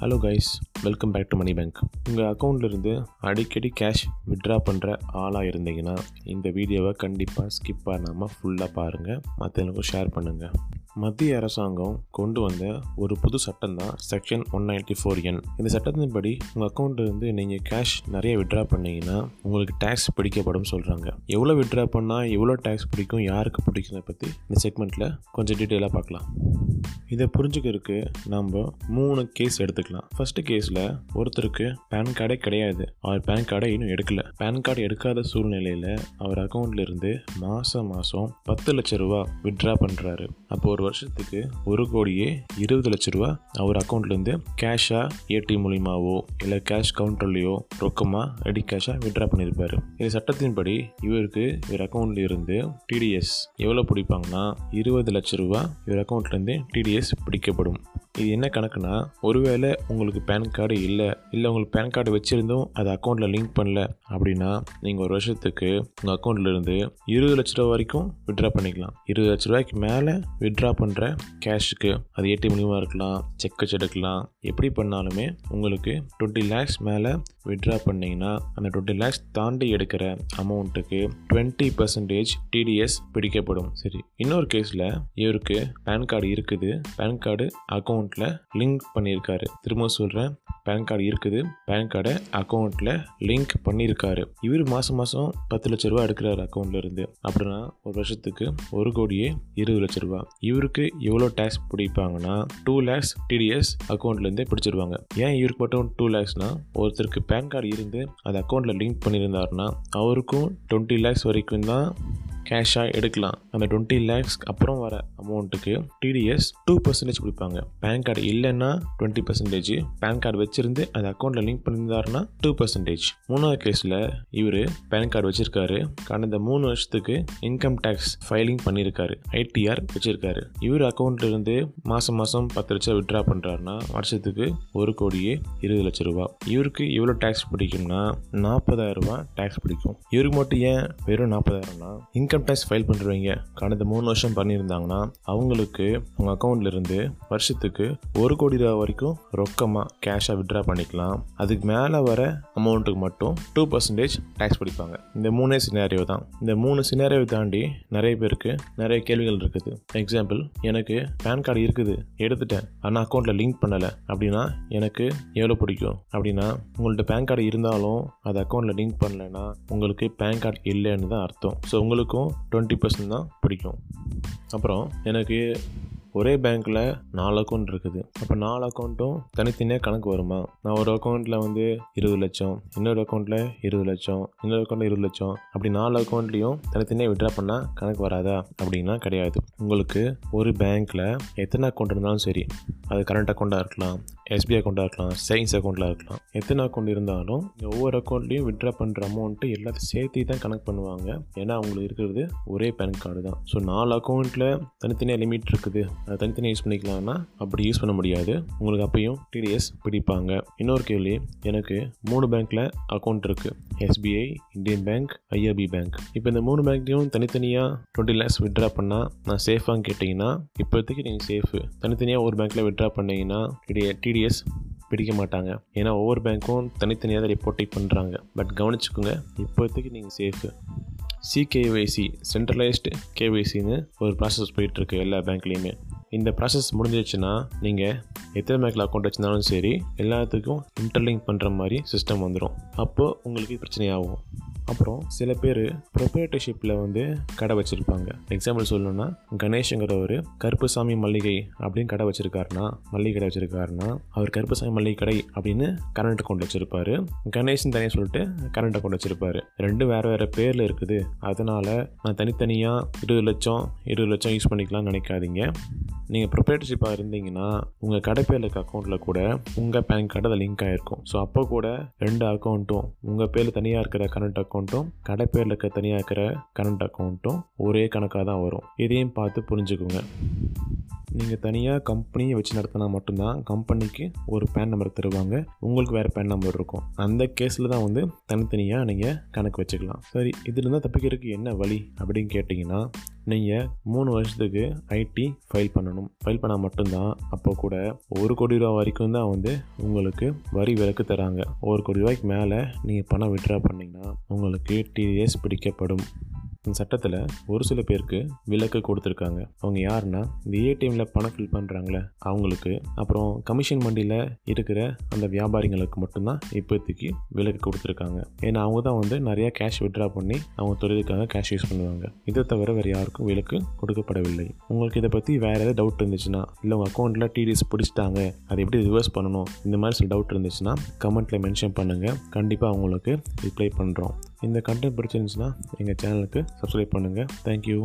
Hello guys welcome back to money bank உங்கள் அக்கௌண்ட்லேருந்து அடிக்கடி கேஷ் விட்ரா பண்ணுற ஆளாக இருந்தீங்கன்னா இந்த வீடியோவை கண்டிப்பாக ஸ்கிப் பண்ணாமல் ஃபுல்லாக பாருங்கள் மற்றவங்களுக்கும் ஷேர் பண்ணுங்கள் மத்திய அரசாங்கம் கொண்டு வந்த ஒரு புது சட்டம் தான் section one ninety four N இந்த சட்டத்தின்படி உங்கள் அக்கௌண்ட்லேருந்து நீங்கள் கேஷ் நிறைய விட்ரா பண்ணீங்கன்னா உங்களுக்கு டேக்ஸ் பிடிக்கப்படும் சொல்கிறாங்க எவ்வளோ விட்ரா பண்ணால் எவ்வளோ டேக்ஸ் பிடிக்கும் யாருக்கு பிடிக்கும் பற்றி இந்த செக்மெண்ட்டில் கொஞ்சம் டீட்டெயிலாக பார்க்கலாம். இதை புரிஞ்சுக்கிறதுக்கு நம்ம மூணு கேஸ் எடுத்துக்கலாம். ஃபர்ஸ்ட் கேஸில் ஒருத்தருக்கு பேன் கார்டே கிடையாது. அவர் பேன் கார்டை இன்னும் எடுக்கல. பேன் கார்டு எடுக்காத சூழ்நிலையில் அவர் அக்கௌண்ட்ல இருந்து மாதம் மாதம் பத்து லட்ச ரூபா விட்ரா பண்ணுறாரு அப்போ ஒரு வருஷத்துக்கு ஒரு கோடியே இருபது லட்ச ரூபா அவர் அக்கௌண்ட்லேருந்து கேஷாக ஏடிஎம் மூலியமாவோ இல்லை கேஷ் கவுண்டர்லேயோ ரொக்கமாக ரெடி கேஷாக விட்ரா பண்ணியிருப்பார் இந்த சட்டத்தின்படி இவருக்கு இவர் அக்கௌண்ட்ல இருந்து டிடிஎஸ் எவ்வளோ பிடிப்பாங்கன்னா இருபது லட்ச ரூபா இவர் அக்கௌண்ட்லேருந்து டிடிஎஸ் பிடிக்கப்படும் இது என்ன கணக்குனா ஒருவேளை உங்களுக்கு பேன் கார்டு இல்லை இல்லை உங்களுக்கு பேன் கார்டு வச்சுருந்தும் அதை அக்கௌண்ட்டில் லிங்க் பண்ணல அப்படின்னா நீங்கள் ஒரு வருஷத்துக்கு உங்கள் அக்கௌண்ட்லேருந்து இருபது லட்ச ரூபா வரைக்கும் விட்ரா பண்ணிக்கலாம். இருபது லட்ச ரூபாய்க்கு மேலே விட்ரா பண்ணுற கேஷுக்கு அது ஏடிஎம் மூலியமாக இருக்கலாம் செக் வச்சு எடுக்கலாம். எப்படி பண்ணாலுமே உங்களுக்கு டுவெண்ட்டி லேக்ஸ் மேலே விட்ரா பண்ணிங்கன்னா அந்த டுவெண்ட்டி லேக்ஸ் தாண்டி எடுக்கிற அமௌண்ட்டுக்கு டுவெண்ட்டி பர்சன்டேஜ் டிடிஎஸ் பிடிக்கப்படும். சரி இன்னொரு கேஸில் இவருக்கு பேன் கார்டு இருக்குது. பேன் கார்டு அக்கௌண்ட் அக்கௌண்ட்டில் லிங்க் பண்ணியிருக்காரு. திரும்ப சொல்கிறேன் பேன் கார்டு இருக்குது. பேன் கார்டை அக்கௌண்ட்டில் லிங்க் பண்ணியிருக்காரு. இவர் மாதம் மாதம் பத்து லட்ச ரூபா எடுக்கிறாரு அக்கௌண்ட்லேருந்து அப்படின்னா ஒரு வருஷத்துக்கு ஒரு கோடியே இருபது லட்ச ரூபா. இவருக்கு எவ்வளோ டேக்ஸ் பிடிப்பாங்கன்னா டூ லேக்ஸ் டிடிஎஸ் அக்கௌண்ட்லேருந்தே பிடிச்சிருவாங்க. ஏன் இவருக்கு மட்டும் டூ லேக்ஸ்னா ஒருத்தருக்கு பேன் கார்டு இருந்து அது அக்கௌண்ட்டில் லிங்க் பண்ணியிருந்தாருன்னா அவருக்கும் டுவெண்ட்டி லேக்ஸ் வரைக்கும் தான் கேஷாக எடுக்கலாம். அந்த டுவெண்ட்டி லேக்ஸ்க்கு அப்புறம் வர அமௌண்ட்டுக்கு டிடிஎஸ் டூ பர்சன்டேஜ் கொடுப்பாங்க. பேன் கார்டு இல்லைன்னா டுவெண்ட்டி பர்சன்டேஜ் பேன் கார்டு வச்சிருந்து அது அக்கௌண்ட்டில் லிங்க் பண்ணியிருந்தாருன்னா டூ பர்சன்டேஜ் மூணாவது கேஸில் இவர் பேன் கார்டு வச்சிருக்காரு. கடந்த மூணு வருஷத்துக்கு இன்கம் டேக்ஸ் ஃபைலிங் பண்ணியிருக்காரு ஐடிஆர் வச்சிருக்காரு. இவர் அக்கௌண்ட்ல இருந்து மாதம் மாதம் பத்து லட்சம் விட்ரா பண்ணுறாருன்னா வருஷத்துக்கு ஒரு கோடியே இருபது லட்சம் ரூபா. இவருக்கு இவ்வளோ டேக்ஸ் பிடிக்கும்னா நாற்பதாயிரம் ரூபாய் டேக்ஸ் பிடிக்கும். இவருக்கு மட்டும் ஏன் வெறும் நாற்பதாயிரம்னா இன்கம் டேக்ஸ் ஃபைல் பண்ணுறவங்க கடந்த மூணு வருஷம் பண்ணியிருந்தாங்கன்னா அவங்களுக்கு அவங்க அக்கௌண்ட்லேருந்து வருஷத்துக்கு ஒரு கோடி ரூபா வரைக்கும் ரொக்கமாக கேஷாக விட்ரா பண்ணிக்கலாம். அதுக்கு மேலே வர அமௌண்ட்டுக்கு மட்டும் டூ பர்சன்டேஜ் டேக்ஸ் பிடிப்பாங்க. இந்த மூணே சினாரியோ தான். இந்த மூணு சினாரியோ தாண்டி நிறைய பேருக்கு நிறைய கேள்விகள் இருக்குது. எக்ஸாம்பிள் எனக்கு பேன் கார்டு இருக்குது எடுத்துட்டேன் ஆனால் அக்கௌண்ட்டில் லிங்க் பண்ணலை அப்படின்னா எனக்கு எவ்வளோ பிடிக்கும்? அப்படின்னா உங்கள்ட்ட பேன் கார்டு இருந்தாலும் அது அக்கௌண்ட்டில் லிங்க் பண்ணலைன்னா உங்களுக்கு பேன் கார்டு இல்லைன்னு தான் அர்த்தம். ஸோ உங்களுக்கும் டுவெண்ட்டி பர்சன்ட் தான் பிடிக்கும். அப்புறம் எனக்கு ஒரே பேங்க்கில் நாலு அக்கௌண்ட் இருக்குது. அப்போ நாலு அக்கௌண்ட்டும் தனித்தனியாக கணக்கு வருமா? நான் ஒரு அக்கௌண்ட்டில் வந்து இருபது லட்சம் இன்னொரு அக்கௌண்ட்டில் இருபது லட்சம் இன்னொரு அக்கௌண்ட்டில் இருபது லட்சம். அப்படி நாலு அக்கௌண்ட்லேயும் தனித்தனியாக விட்ரா பண்ணால் கணக்கு வராதா? அப்படின்னா கிடையாது. உங்களுக்கு ஒரு பேங்க்கில் எத்தனை அக்கௌண்ட் இருந்தாலும் சரி அது கரண்ட் அக்கௌண்ட்டாக இருக்கலாம். எஸ்பிஐ அக்கௌண்ட்டாக இருக்கலாம் சேவிங்ஸ் அக்கௌண்ட்டில் இருக்கலாம். எத்தனை அக்கௌண்ட் இருந்தாலும் ஒவ்வொரு அக்கௌண்ட்லேயும் விட்ரா பண்ணுற அமௌண்ட்டு எல்லாத்தையும் சேர்த்து தான் கனெக்ட் பண்ணுவாங்க. ஏன்னா அவங்களுக்கு இருக்கிறது ஒரே பேன் கார்டு தான். ஸோ நாலு அக்கௌண்ட்டில் தனித்தனியாக லிமிட் இருக்குது. அதை தனித்தனியாக யூஸ் பண்ணிக்கலாம்னா அப்படி யூஸ் பண்ண முடியாது. உங்களுக்கு அப்பையும் டிடிஎஸ் பிடிப்பாங்க. இன்னொரு கேள்வி எனக்கு மூணு பேங்க்கில் அக்கௌண்ட் இருக்குது SBI Indian bank IRB bank இப்போ இந்த மூணு பேங்க்லையும் தனித்தனியாக டுவெண்ட்டி லேக்ஸ் விட்ரா பண்ணால் நான் சேஃபான்னு கேட்டிங்கன்னா இப்போதைக்கு நீங்கள் சேஃபு தனித்தனியாக ஒரு பேங்க்கில் விட்ரா பண்ணீங்கன்னா டிடி டிடிஎஸ் பிடிக்க மாட்டாங்க. ஏன்னா ஒவ்வொரு பேங்க்கும் தனித்தனியாக தான் ரிப்போர்ட்டிங் பண்ணுறாங்க பட் கவனிச்சுக்கோங்க இப்போதைக்கு நீங்கள் சேஃபு சிகேஒய்சி சென்ட்ரலைஸ்டு கேஒய்சின்னு ஒரு ப்ராசஸ் போயிட்டுருக்கு எல்லா பேங்க்லேயுமே இந்த ப்ராசஸ் முடிஞ்சிச்சுன்னா நீங்கள் எத்தனை பேங்க்கில் அக்கௌண்ட் வச்சுருந்தாலும் சரி எல்லாத்துக்கும் இன்டர்லிங்க் பண்ணுற மாதிரி சிஸ்டம் வந்துடும் அப்போது உங்களுக்கு பிரச்சனையாகும். அப்புறம் சில பேர் ப்ரொப்ரேட்டர்ஷிப்பில் வந்து கடை வச்சுருப்பாங்க. எக்ஸாம்பிள் சொல்லணும்னா கணேஷுங்கிறவர் கருப்புசாமி மல்லிகை அப்படின்னு கடை வச்சுருக்காருனா மல்லிகை கடை வச்சுருக்காருனா அவர் கருப்புசாமி மல்லிகை கடை அப்படின்னு கரண்ட் அக்கௌண்ட் வச்சுருப்பாரு. கணேஷன் தனியாக சொல்லிட்டு கரண்ட் அக்கௌண்ட் வச்சுருப்பாரு. ரெண்டும் வேறு வேறு பேரில் இருக்குது. அதனால் நான் தனித்தனியாக இருபது லட்சம் இருபது லட்சம் யூஸ் பண்ணிக்கலாம்னு நினைக்காதீங்க. நீங்கள் ப்ரொப்ரேட்டர்ஷிப்பாக இருந்தீங்கன்னா உங்கள் கடைப்பேலுக்கு அக்கௌண்ட்டில் கூட உங்கள் பேன் கார்டு அது லிங்க் ஆகிருக்கும் ஸோ அப்போ கூட ரெண்டு அக்கௌண்ட்டும் உங்கள் பேரில் தனியாக இருக்கிற கரண்ட் அக்கௌண்ட்டும் கடைப்பேரில் இருக்க தனியாக இருக்கிற கரண்ட் அக்கௌண்ட்டும் ஒரே கணக்காக தான் வரும். இதையும் பார்த்து புரிஞ்சுக்கோங்க. நீங்கள் தனியாக கம்பெனியை வச்சு நடத்தினா மட்டும்தான் கம்பெனிக்கு ஒரு பேன் நம்பர் தருவாங்க. உங்களுக்கு வேறு பேன் நம்பர் இருக்கும். அந்த கேஸில் தான் வந்து தனித்தனியாக நீங்கள் கணக்கு வச்சுக்கலாம். சரி இதுலேருந்து தப்பிக்கிறதுக்கு என்ன வழி அப்படின்னு கேட்டிங்கன்னா நீங்கள் மூணு வருஷத்துக்கு ஐடி ஃபைல் பண்ணணும். ஃபைல் பண்ணால் மட்டும்தான் அப்போ கூட ஒரு கோடி ரூபா வரைக்கும் தான் வந்து உங்களுக்கு வரி விலக்கு தராங்க. ஒரு கோடி ரூபாய்க்கு மேலே நீங்கள் பணம் விட்ரா பண்ணிங்கன்னா உங்களுக்கு டிஎஸ் பிடிக்கப்படும் இந்த சட்டத்தில் ஒரு சில பேருக்கு விலக்கு கொடுத்துருக்காங்க. அவங்க யாருன்னா இந்த ஏடிஎம்மில் பணம் ஃபில் பண்ணுறாங்களே அவங்களுக்கு அப்புறம் கமிஷன் மண்டியில் இருக்கிற அந்த வியாபாரிங்களுக்கு மட்டும்தான் இப்போதைக்கு விலக்கு கொடுத்துருக்காங்க. ஏன்னா அவங்க தான் வந்து நிறையா கேஷ் விட்ரா பண்ணி அவங்க தொழிலுக்காக கேஷ் யூஸ் பண்ணுவாங்க. இதை தவிர வேறு யாருக்கும் விலக்கு கொடுக்கப்படவில்லை. உங்களுக்கு இதை பற்றி வேறு ஏதாவது டவுட் இருந்துச்சுன்னா இல்லை உங்கள் அக்கௌண்ட்டில் டிடிஎஸ் பிடிச்சிட்டாங்க அதை எப்படி ரிவர்ஸ் பண்ணணும் இந்த மாதிரி சில டவுட் இருந்துச்சுன்னா கமெண்ட்டில் மென்ஷன் பண்ணுங்கள் கண்டிப்பாக அவங்களுக்கு ரிப்ளை பண்ணுறோம் இந்த கண்டென்ட் பிடிச்சிருந்துச்சுன்னா எங்கள் சேனலுக்கு சப்ஸ்கிரைப் பண்ணுங்கள் தேங்க்யூ